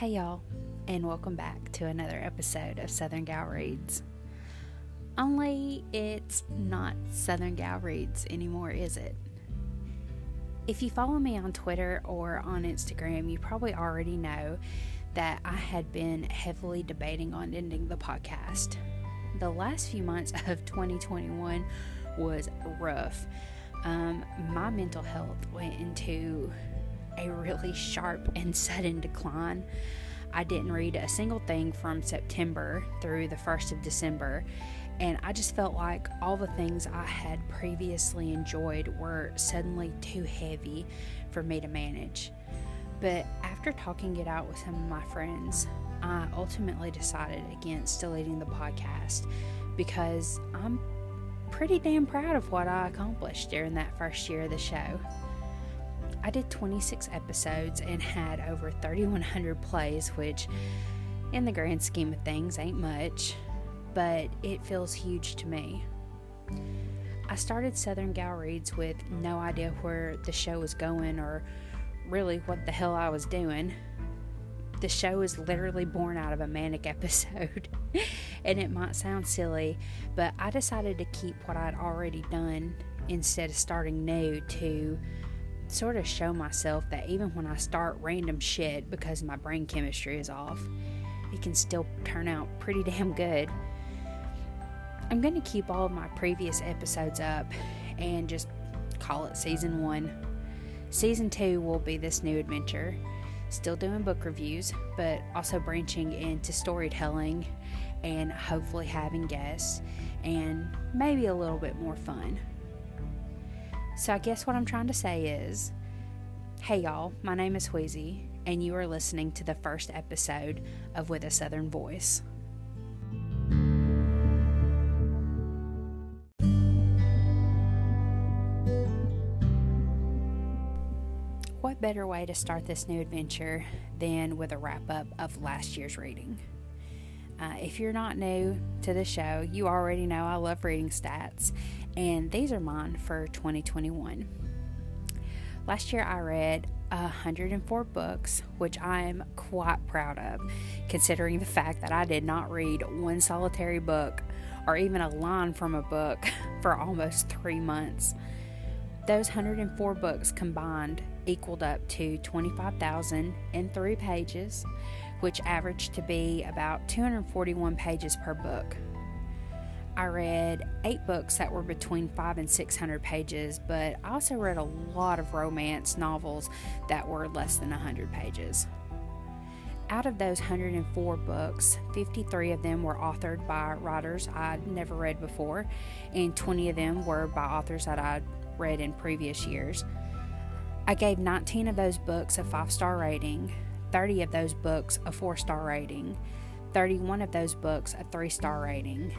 Hey, y'all, and welcome back to another episode of Southern Gal Reads. Only it's not Southern Gal Reads anymore, is it? If you follow me on Twitter or on Instagram, you probably already know that I had been heavily debating on ending the podcast. The last few months of 2021 was rough. Um, my mental health went into a really sharp and sudden decline. I didn't read a single thing from September through the 1st of December, and I just felt like all the things I had previously enjoyed were suddenly too heavy for me to manage. But after talking it out with some of my friends, I ultimately decided against deleting the podcast because I'm pretty damn proud of what I accomplished during that first year of the show. I did 26 episodes and had over 3,100 plays, which, in the grand scheme of things, ain't much, but it feels huge to me. I started Southern Gal Reads with no idea where the show was going or really what the hell I was doing. The show is literally born out of a manic episode, and it might sound silly, but I decided to keep what I'd already done instead of starting new to sort of show myself that even when I start random shit because my brain chemistry is off, it can still turn out pretty damn good. I'm going to keep all of my previous episodes up and just call it season one. Season two will be this new adventure. Still doing book reviews, but also branching into storytelling and hopefully having guests and maybe a little bit more fun. So, I guess what I'm trying to say is hey, y'all, my name is Wheezy, and you are listening to the first episode of With a Southern Voice. What better way to start this new adventure than with a wrap up of last year's reading? Uh, if you're not new to the show, you already know I love reading stats, and these are mine for 2021. Last year I read 104 books, which I am quite proud of, considering the fact that I did not read one solitary book or even a line from a book for almost three months. Those 104 books combined equaled up to 25,003 pages, which averaged to be about 241 pages per book. I read eight books that were between five and six hundred pages, but I also read a lot of romance novels that were less than 100 pages. Out of those 104 books, 53 of them were authored by writers I'd never read before, and 20 of them were by authors that I'd read in previous years. I gave 19 of those books a five star rating, 30 of those books a four star rating, 31 of those books a three star rating,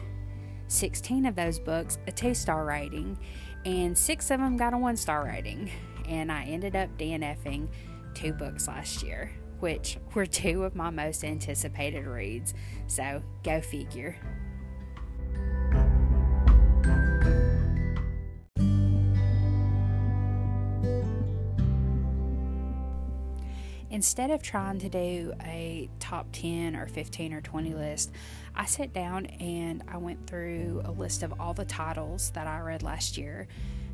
16 of those books a two star rating, and six of them got a one star rating. And I ended up DNFing two books last year, which were two of my most anticipated reads. So go figure. Instead of trying to do a top 10 or 15 or 20 list, I sat down and I went through a list of all the titles that I read last year.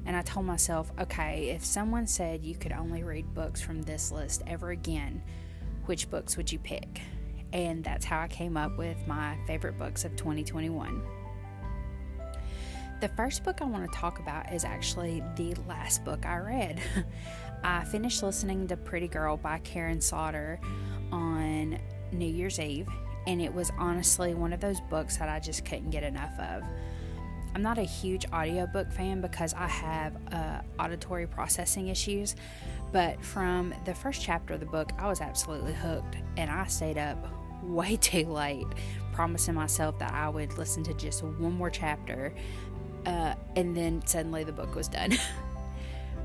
And I told myself, okay, if someone said you could only read books from this list ever again, which books would you pick? And that's how I came up with my favorite books of 2021. The first book I want to talk about is actually the last book I read. I finished listening to Pretty Girl by Karin Slaughter on New Year's Eve, and it was honestly one of those books that I just couldn't get enough of. I'm not a huge audiobook fan because I have uh, auditory processing issues, but from the first chapter of the book, I was absolutely hooked, and I stayed up way too late, promising myself that I would listen to just one more chapter, uh, and then suddenly the book was done.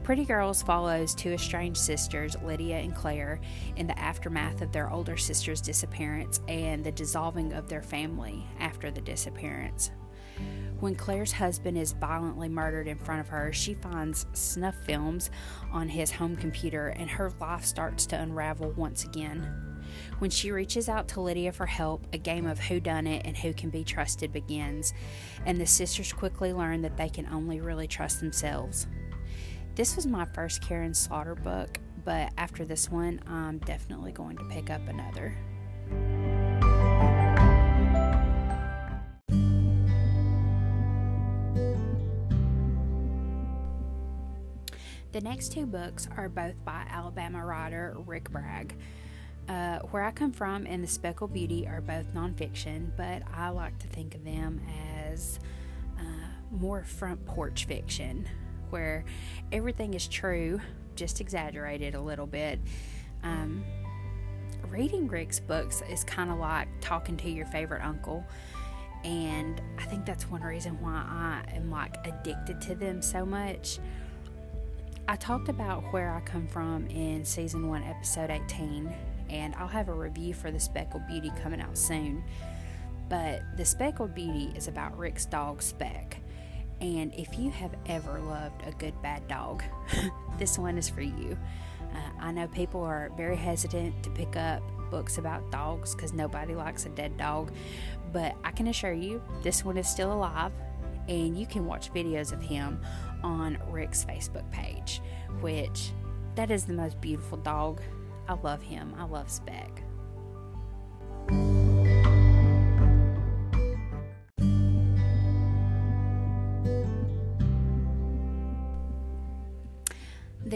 Pretty Girls follows two estranged sisters, Lydia and Claire, in the aftermath of their older sister's disappearance and the dissolving of their family after the disappearance. When Claire's husband is violently murdered in front of her, she finds snuff films on his home computer and her life starts to unravel once again. When she reaches out to Lydia for help, a game of who done it and who can be trusted begins, and the sisters quickly learn that they can only really trust themselves. This was my first Karin Slaughter book, but after this one, I'm definitely going to pick up another. The next two books are both by Alabama writer Rick Bragg. Uh, Where I Come From and The Speckled Beauty are both nonfiction, but I like to think of them as uh, more front porch fiction, where everything is true, just exaggerated a little bit. Um, reading Rick's books is kind of like talking to your favorite uncle. And I think that's one reason why I am like addicted to them so much. I talked about where I come from in season 1, episode 18, and I'll have a review for The Speckled Beauty coming out soon. But The Speckled Beauty is about Rick's dog Speck. And if you have ever loved a good bad dog, this one is for you. Uh, I know people are very hesitant to pick up books about dogs because nobody likes a dead dog, but I can assure you this one is still alive and you can watch videos of him on Rick's Facebook page, which that is the most beautiful dog. I love him. I love Speck.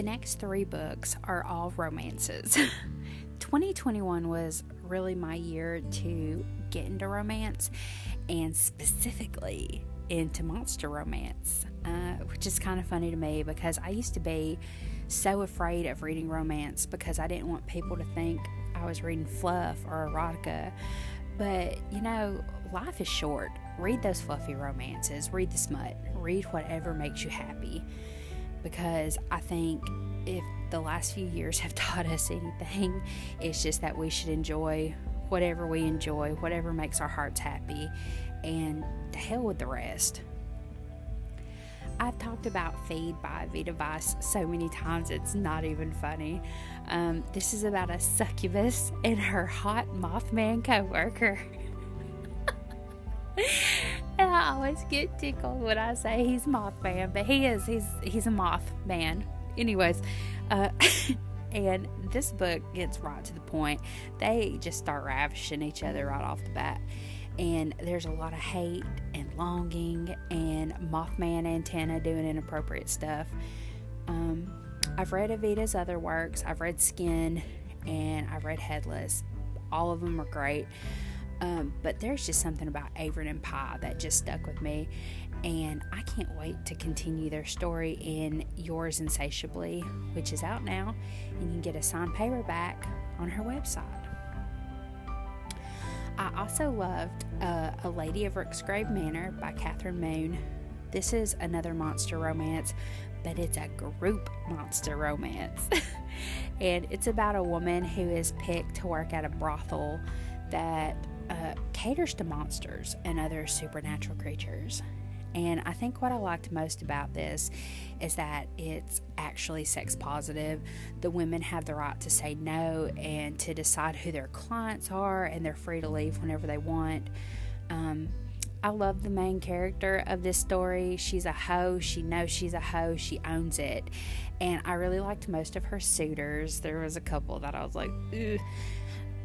The next three books are all romances. 2021 was really my year to get into romance and specifically into monster romance, uh, which is kind of funny to me because I used to be so afraid of reading romance because I didn't want people to think I was reading fluff or erotica. But you know, life is short. Read those fluffy romances, read the smut, read whatever makes you happy. Because I think if the last few years have taught us anything, it's just that we should enjoy whatever we enjoy, whatever makes our hearts happy, and to hell with the rest. I've talked about Feed by Vita Vice so many times it's not even funny. Um, this is about a succubus and her hot Mothman coworker. I always get tickled when I say he's Mothman, but he is. He's he's a Mothman. Anyways, uh, and this book gets right to the point. They just start ravishing each other right off the bat and there's a lot of hate and longing and Mothman antenna doing inappropriate stuff. Um, I've read Evita's other works, I've read Skin, and I've read Headless. All of them are great. Um, but there's just something about Avron and Pie that just stuck with me, and I can't wait to continue their story in Yours Insatiably, which is out now, and you can get a signed paperback on her website. I also loved uh, A Lady of Rooksgrave Manor by Kathryn Moon. This is another monster romance, but it's a group monster romance. and it's about a woman who is picked to work at a brothel that caters to monsters and other supernatural creatures. And I think what I liked most about this is that it's actually sex positive. The women have the right to say no and to decide who their clients are, and they're free to leave whenever they want. Um, I love the main character of this story. She's a hoe. She knows she's a hoe. She owns it. And I really liked most of her suitors. There was a couple that I was like, Ugh.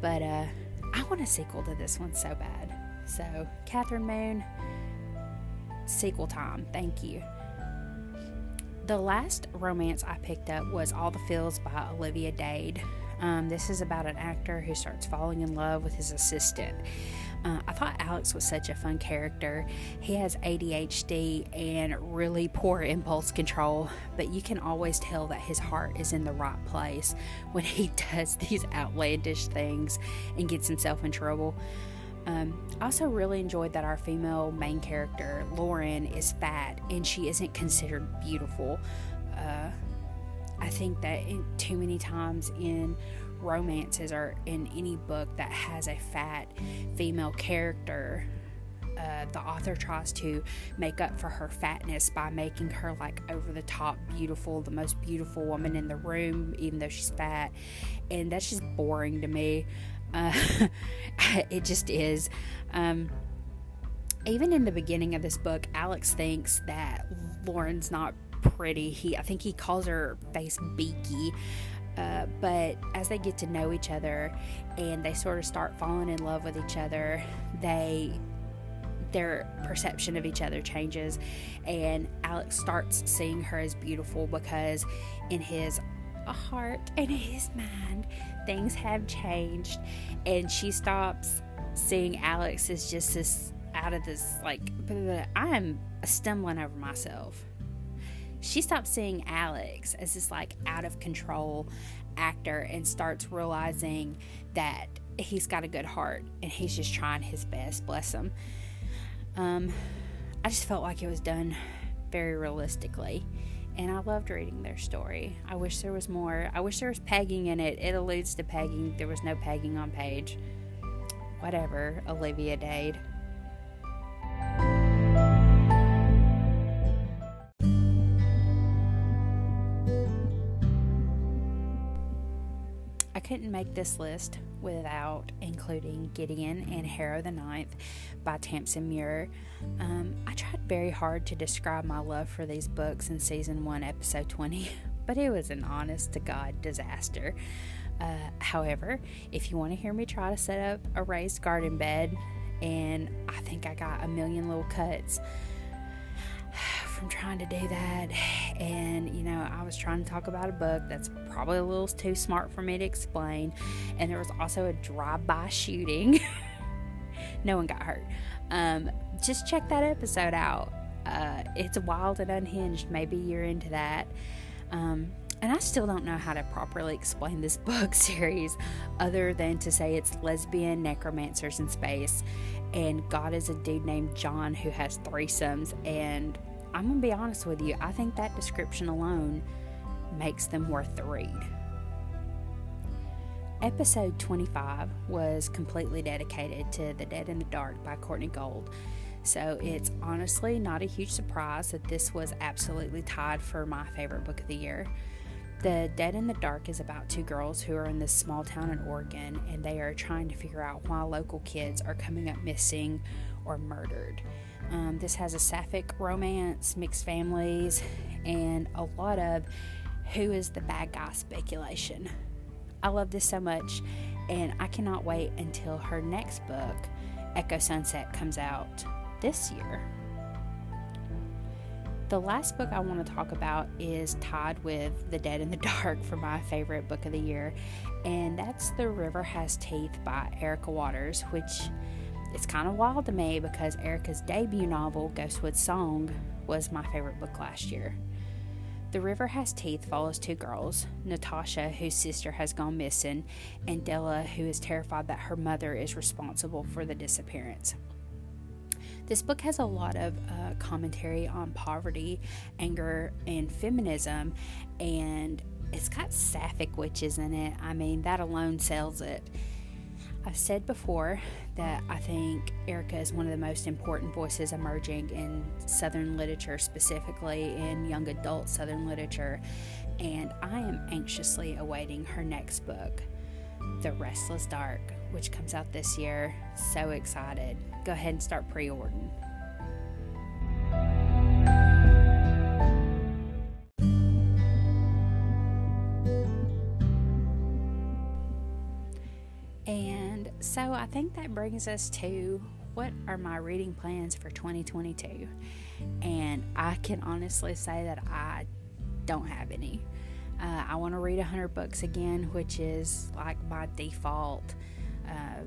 but uh, I want a sequel to this one so bad. So, Kathryn Moon, sequel time. Thank you. The last romance I picked up was All the Feels by Olivia Dade. Um, this is about an actor who starts falling in love with his assistant. Uh, I thought Alex was such a fun character. He has ADHD and really poor impulse control, but you can always tell that his heart is in the right place when he does these outlandish things and gets himself in trouble. Um, also really enjoyed that our female main character, Lauren, is fat and she isn't considered beautiful. Uh, I think that in, too many times in romances or in any book that has a fat female character, uh, the author tries to make up for her fatness by making her like over the top beautiful, the most beautiful woman in the room, even though she's fat. And that's just boring to me. Uh, it just is. Um, even in the beginning of this book, Alex thinks that Lauren's not pretty. He, I think he calls her face beaky. Uh, but as they get to know each other and they sort of start falling in love with each other, they their perception of each other changes and Alex starts seeing her as beautiful because in his heart and his mind things have changed and she stops seeing Alex as just this out of this like I am stumbling over myself. She stops seeing Alex as this like out of control actor and starts realizing that he's got a good heart and he's just trying his best, bless him. Um, I just felt like it was done very realistically. And I loved reading their story. I wish there was more. I wish there was pegging in it. It alludes to pegging. There was no pegging on page. Whatever, Olivia Dade. Couldn't make this list without including Gideon and Harrow the Ninth by Tamsin Muir. Um, I tried very hard to describe my love for these books in season one, episode 20, but it was an honest to God disaster. Uh, however, if you want to hear me try to set up a raised garden bed, and I think I got a million little cuts from trying to do that. And, you know, I was trying to talk about a book that's probably a little too smart for me to explain. And there was also a drive by shooting. no one got hurt. Um, just check that episode out. Uh, it's wild and unhinged. Maybe you're into that. Um, and I still don't know how to properly explain this book series other than to say it's lesbian necromancers in space. And God is a dude named John who has threesomes. And I'm going to be honest with you, I think that description alone makes them worth the read. Episode 25 was completely dedicated to The Dead in the Dark by Courtney Gold. So it's honestly not a huge surprise that this was absolutely tied for my favorite book of the year. The Dead in the Dark is about two girls who are in this small town in Oregon and they are trying to figure out why local kids are coming up missing or murdered. Um, this has a sapphic romance, mixed families, and a lot of who is the bad guy speculation. I love this so much, and I cannot wait until her next book, Echo Sunset, comes out this year. The last book I want to talk about is tied with The Dead in the Dark for my favorite book of the year, and that's The River Has Teeth by Erica Waters, which is kind of wild to me because Erica's debut novel, Ghostwood Song, was my favorite book last year. The River Has Teeth follows two girls Natasha, whose sister has gone missing, and Della, who is terrified that her mother is responsible for the disappearance. This book has a lot of uh, commentary on poverty, anger, and feminism, and it's got sapphic witches in it. I mean, that alone sells it. I've said before that I think Erica is one of the most important voices emerging in Southern literature, specifically in young adult Southern literature, and I am anxiously awaiting her next book, The Restless Dark, which comes out this year. So excited go ahead and start pre ordering. I think that brings us to what are my reading plans for 2022? And I can honestly say that I don't have any. Uh, I want to read 100 books again, which is like my default. Uh,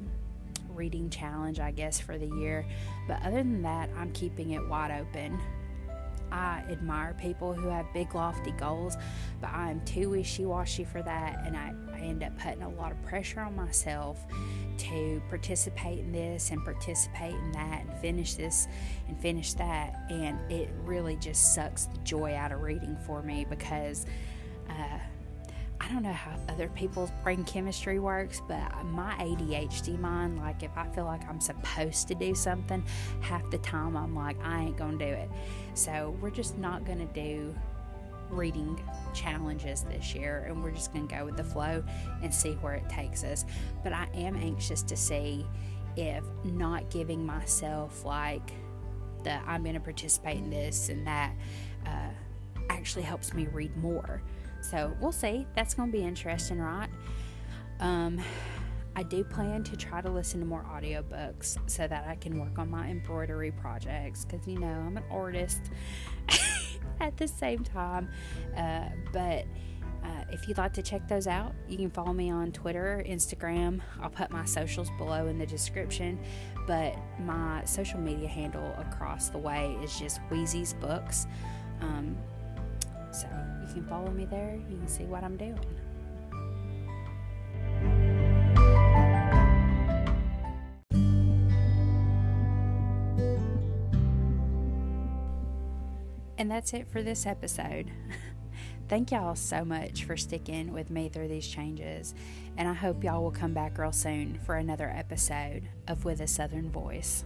reading challenge, I guess, for the year. But other than that, I'm keeping it wide open. I admire people who have big, lofty goals, but I am too wishy washy for that, and I, I end up putting a lot of pressure on myself to participate in this and participate in that and finish this and finish that. And it really just sucks the joy out of reading for me because uh, I don't know how other people's brain chemistry works, but my ADHD mind, like if I feel like I'm supposed to do something, half the time I'm like, I ain't gonna do it. So we're just not gonna do reading challenges this year, and we're just going to go with the flow and see where it takes us. But I am anxious to see if not giving myself like that I'm going to participate in this and that uh, actually helps me read more. So we'll see. That's going to be interesting, right? Um, I do plan to try to listen to more audiobooks so that I can work on my embroidery projects because you know I'm an artist at the same time. Uh, but uh, if you'd like to check those out, you can follow me on Twitter, Instagram. I'll put my socials below in the description. But my social media handle across the way is just Wheezy's Books. Um, so you can follow me there. You can see what I'm doing. And that's it for this episode. Thank y'all so much for sticking with me through these changes, and I hope y'all will come back real soon for another episode of With a Southern Voice.